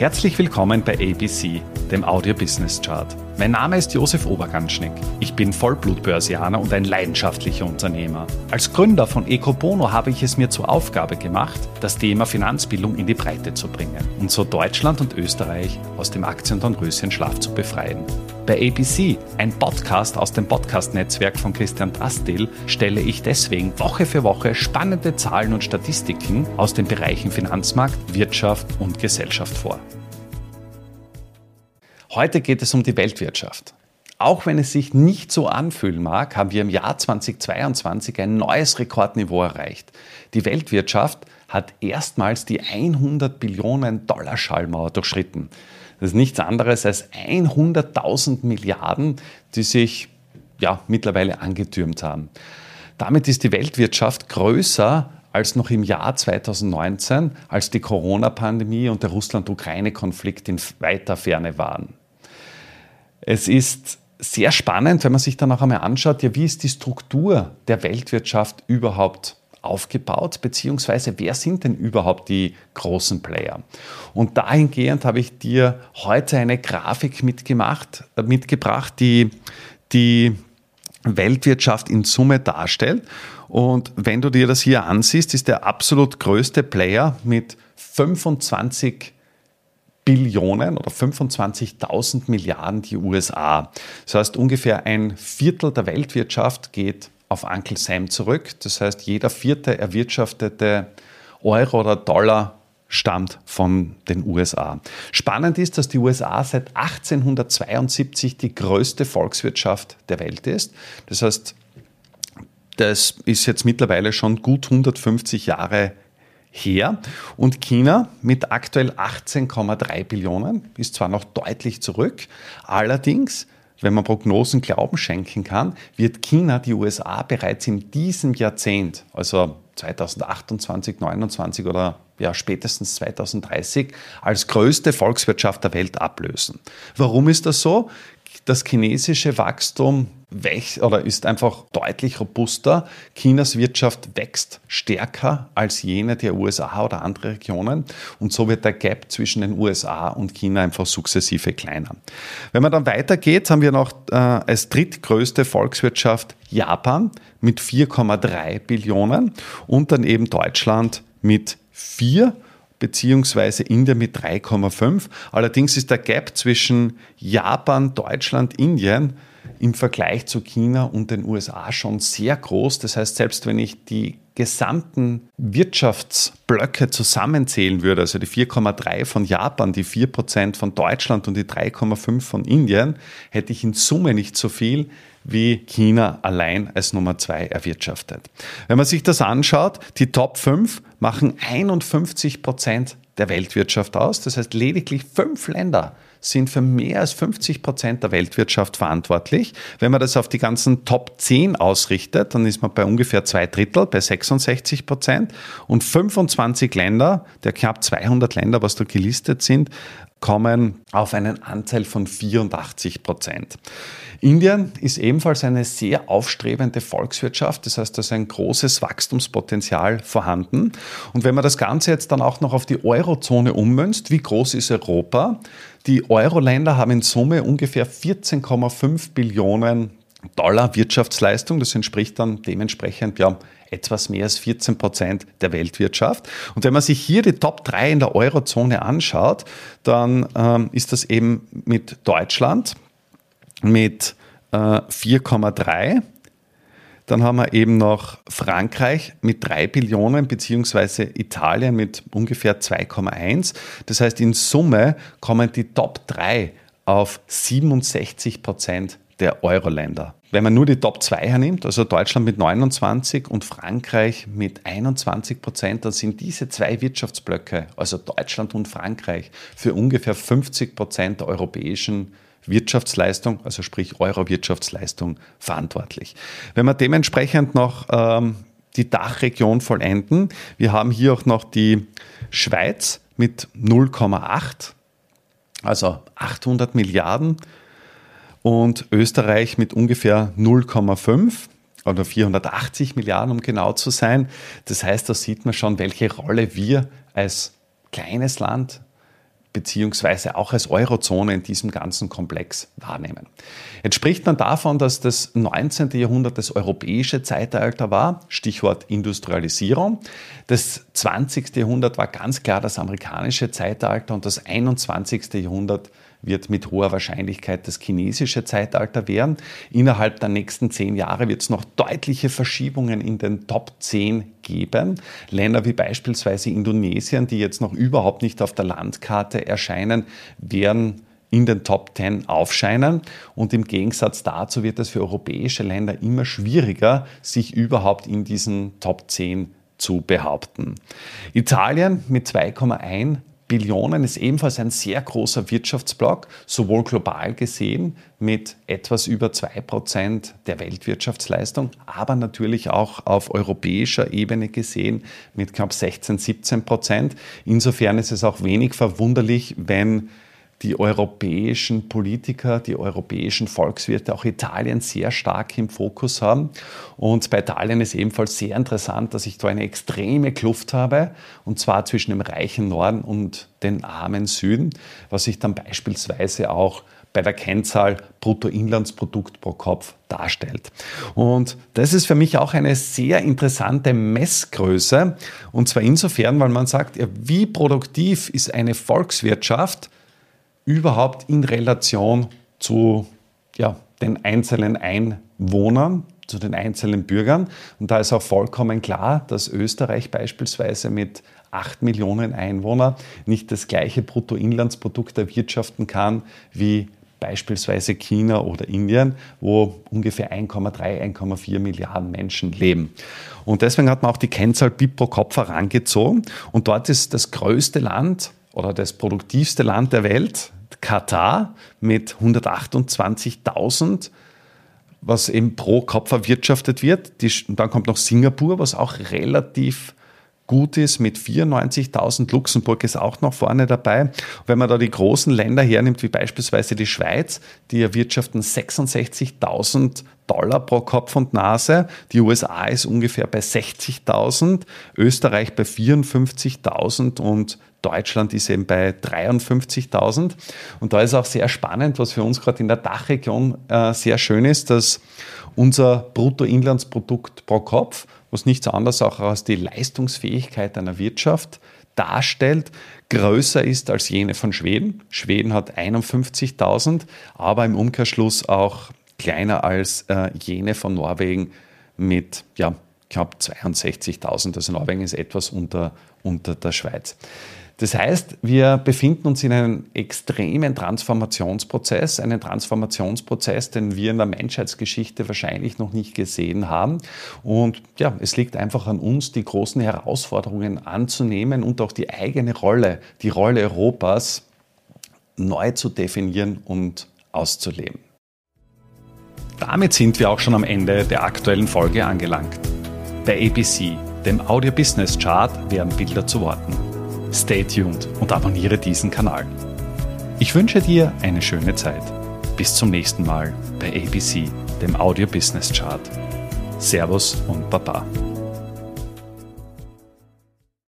Herzlich willkommen bei ABC, dem Audio Business Chart. Mein Name ist Josef Oberganschnick. Ich bin Vollblutbörsianer und ein leidenschaftlicher Unternehmer. Als Gründer von Ecobono habe ich es mir zur Aufgabe gemacht, das Thema Finanzbildung in die Breite zu bringen und so Deutschland und Österreich aus dem Aktien- und Röschenschlaf zu befreien. Bei ABC, ein Podcast aus dem Podcast-Netzwerk von Christian Drastil, stelle ich deswegen Woche für Woche spannende Zahlen und Statistiken aus den Bereichen Finanzmarkt, Wirtschaft und Gesellschaft vor. Heute geht es um die Weltwirtschaft. Auch wenn es sich nicht so anfühlen mag, haben wir im Jahr 2022 ein neues Rekordniveau erreicht. Die Weltwirtschaft hat erstmals die 100 Billionen Dollar Schallmauer durchschritten. Das ist nichts anderes als 100.000 Milliarden, die sich ja, mittlerweile angetürmt haben. Damit ist die Weltwirtschaft größer als noch im Jahr 2019, als die Corona-Pandemie und der Russland-Ukraine-Konflikt in weiter Ferne waren. Es ist sehr spannend, wenn man sich dann auch einmal anschaut, ja, wie ist die Struktur der Weltwirtschaft überhaupt aufgebaut, beziehungsweise wer sind denn überhaupt die großen Player? Und dahingehend habe ich dir heute eine Grafik mitgemacht, äh, mitgebracht, die die Weltwirtschaft in Summe darstellt. Und wenn du dir das hier ansiehst, ist der absolut größte Player mit 25 Billionen oder 25.000 Milliarden die USA. Das heißt, ungefähr ein Viertel der Weltwirtschaft geht auf Uncle Sam zurück. Das heißt, jeder vierte erwirtschaftete Euro oder Dollar stammt von den USA. Spannend ist, dass die USA seit 1872 die größte Volkswirtschaft der Welt ist. Das heißt, das ist jetzt mittlerweile schon gut 150 Jahre her. Und China mit aktuell 18,3 Billionen ist zwar noch deutlich zurück, allerdings wenn man Prognosen Glauben schenken kann, wird China die USA bereits in diesem Jahrzehnt, also 2028, 2029 oder ja, spätestens 2030, als größte Volkswirtschaft der Welt ablösen. Warum ist das so? Das chinesische Wachstum wächst oder ist einfach deutlich robuster. Chinas Wirtschaft wächst stärker als jene der USA oder andere Regionen und so wird der Gap zwischen den USA und China einfach sukzessive kleiner. Wenn man dann weitergeht, haben wir noch äh, als drittgrößte Volkswirtschaft Japan mit 4,3 Billionen und dann eben Deutschland mit 4 beziehungsweise Indien mit 3,5. Allerdings ist der Gap zwischen Japan, Deutschland, Indien im Vergleich zu China und den USA schon sehr groß. Das heißt, selbst wenn ich die gesamten Wirtschaftsblöcke zusammenzählen würde, also die 4,3 von Japan, die 4% von Deutschland und die 3,5 von Indien, hätte ich in Summe nicht so viel wie China allein als Nummer 2 erwirtschaftet. Wenn man sich das anschaut, die Top 5 machen 51% der Weltwirtschaft aus. Das heißt, lediglich fünf Länder sind für mehr als 50 Prozent der Weltwirtschaft verantwortlich. Wenn man das auf die ganzen Top 10 ausrichtet, dann ist man bei ungefähr zwei Drittel, bei 66 Prozent. Und 25 Länder, der knapp 200 Länder, was da gelistet sind, kommen auf einen Anteil von 84 Prozent. Indien ist ebenfalls eine sehr aufstrebende Volkswirtschaft, das heißt, da ist ein großes Wachstumspotenzial vorhanden. Und wenn man das Ganze jetzt dann auch noch auf die Eurozone ummünzt, wie groß ist Europa? Die Euro-Länder haben in Summe ungefähr 14,5 Billionen Dollar Wirtschaftsleistung. Das entspricht dann dementsprechend ja etwas mehr als 14 Prozent der Weltwirtschaft. Und wenn man sich hier die Top 3 in der Eurozone anschaut, dann ähm, ist das eben mit Deutschland mit äh, 4,3. Dann haben wir eben noch Frankreich mit 3 Billionen, beziehungsweise Italien mit ungefähr 2,1. Das heißt, in Summe kommen die Top 3 auf 67 Prozent der Euro-Länder. Wenn man nur die Top 2 hernimmt, also Deutschland mit 29 und Frankreich mit 21 Prozent, dann sind diese zwei Wirtschaftsblöcke, also Deutschland und Frankreich, für ungefähr 50 Prozent der europäischen Wirtschaftsleistung, also sprich Euro-Wirtschaftsleistung, verantwortlich. Wenn wir dementsprechend noch ähm, die Dachregion vollenden, wir haben hier auch noch die Schweiz mit 0,8, also 800 Milliarden und Österreich mit ungefähr 0,5 oder 480 Milliarden, um genau zu sein. Das heißt, da sieht man schon, welche Rolle wir als kleines Land beziehungsweise auch als Eurozone in diesem ganzen Komplex wahrnehmen. Jetzt spricht man davon, dass das 19. Jahrhundert das europäische Zeitalter war, Stichwort Industrialisierung. Das 20. Jahrhundert war ganz klar das amerikanische Zeitalter und das 21. Jahrhundert wird mit hoher Wahrscheinlichkeit das chinesische Zeitalter werden. Innerhalb der nächsten zehn Jahre wird es noch deutliche Verschiebungen in den Top 10 geben. Länder wie beispielsweise Indonesien, die jetzt noch überhaupt nicht auf der Landkarte erscheinen, werden in den Top 10 aufscheinen. Und im Gegensatz dazu wird es für europäische Länder immer schwieriger, sich überhaupt in diesen Top 10 zu behaupten. Italien mit 2,1 Billionen ist ebenfalls ein sehr großer Wirtschaftsblock, sowohl global gesehen mit etwas über 2% der Weltwirtschaftsleistung, aber natürlich auch auf europäischer Ebene gesehen mit knapp 16, 17 Prozent. Insofern ist es auch wenig verwunderlich, wenn die europäischen Politiker, die europäischen Volkswirte auch Italien sehr stark im Fokus haben. Und bei Italien ist ebenfalls sehr interessant, dass ich da eine extreme Kluft habe, und zwar zwischen dem reichen Norden und den armen Süden, was sich dann beispielsweise auch bei der Kennzahl Bruttoinlandsprodukt pro Kopf darstellt. Und das ist für mich auch eine sehr interessante Messgröße. Und zwar insofern, weil man sagt, wie produktiv ist eine Volkswirtschaft, überhaupt in Relation zu ja, den einzelnen Einwohnern, zu den einzelnen Bürgern. Und da ist auch vollkommen klar, dass Österreich beispielsweise mit 8 Millionen Einwohnern nicht das gleiche Bruttoinlandsprodukt erwirtschaften kann wie beispielsweise China oder Indien, wo ungefähr 1,3, 1,4 Milliarden Menschen leben. Und deswegen hat man auch die Kennzahl BIP pro Kopf herangezogen. Und dort ist das größte Land oder das produktivste Land der Welt, Katar, mit 128.000 was eben pro Kopf erwirtschaftet wird. Die, und dann kommt noch Singapur, was auch relativ gut ist mit 94.000. Luxemburg ist auch noch vorne dabei. Wenn man da die großen Länder hernimmt, wie beispielsweise die Schweiz, die erwirtschaften 66.000 Dollar pro Kopf und Nase. Die USA ist ungefähr bei 60.000, Österreich bei 54.000 und Deutschland ist eben bei 53.000. Und da ist auch sehr spannend, was für uns gerade in der Dachregion äh, sehr schön ist, dass unser Bruttoinlandsprodukt pro Kopf, was nichts anderes auch als die Leistungsfähigkeit einer Wirtschaft darstellt, größer ist als jene von Schweden. Schweden hat 51.000, aber im Umkehrschluss auch kleiner als äh, jene von Norwegen mit ja, knapp 62.000. Also Norwegen ist etwas unter, unter der Schweiz. Das heißt, wir befinden uns in einem extremen Transformationsprozess, einen Transformationsprozess, den wir in der Menschheitsgeschichte wahrscheinlich noch nicht gesehen haben. Und ja, es liegt einfach an uns, die großen Herausforderungen anzunehmen und auch die eigene Rolle, die Rolle Europas neu zu definieren und auszuleben. Damit sind wir auch schon am Ende der aktuellen Folge angelangt. Bei ABC, dem Audio Business Chart, werden Bilder zu Worten. Stay tuned und abonniere diesen Kanal. Ich wünsche dir eine schöne Zeit. Bis zum nächsten Mal bei ABC, dem Audio Business Chart. Servus und Baba.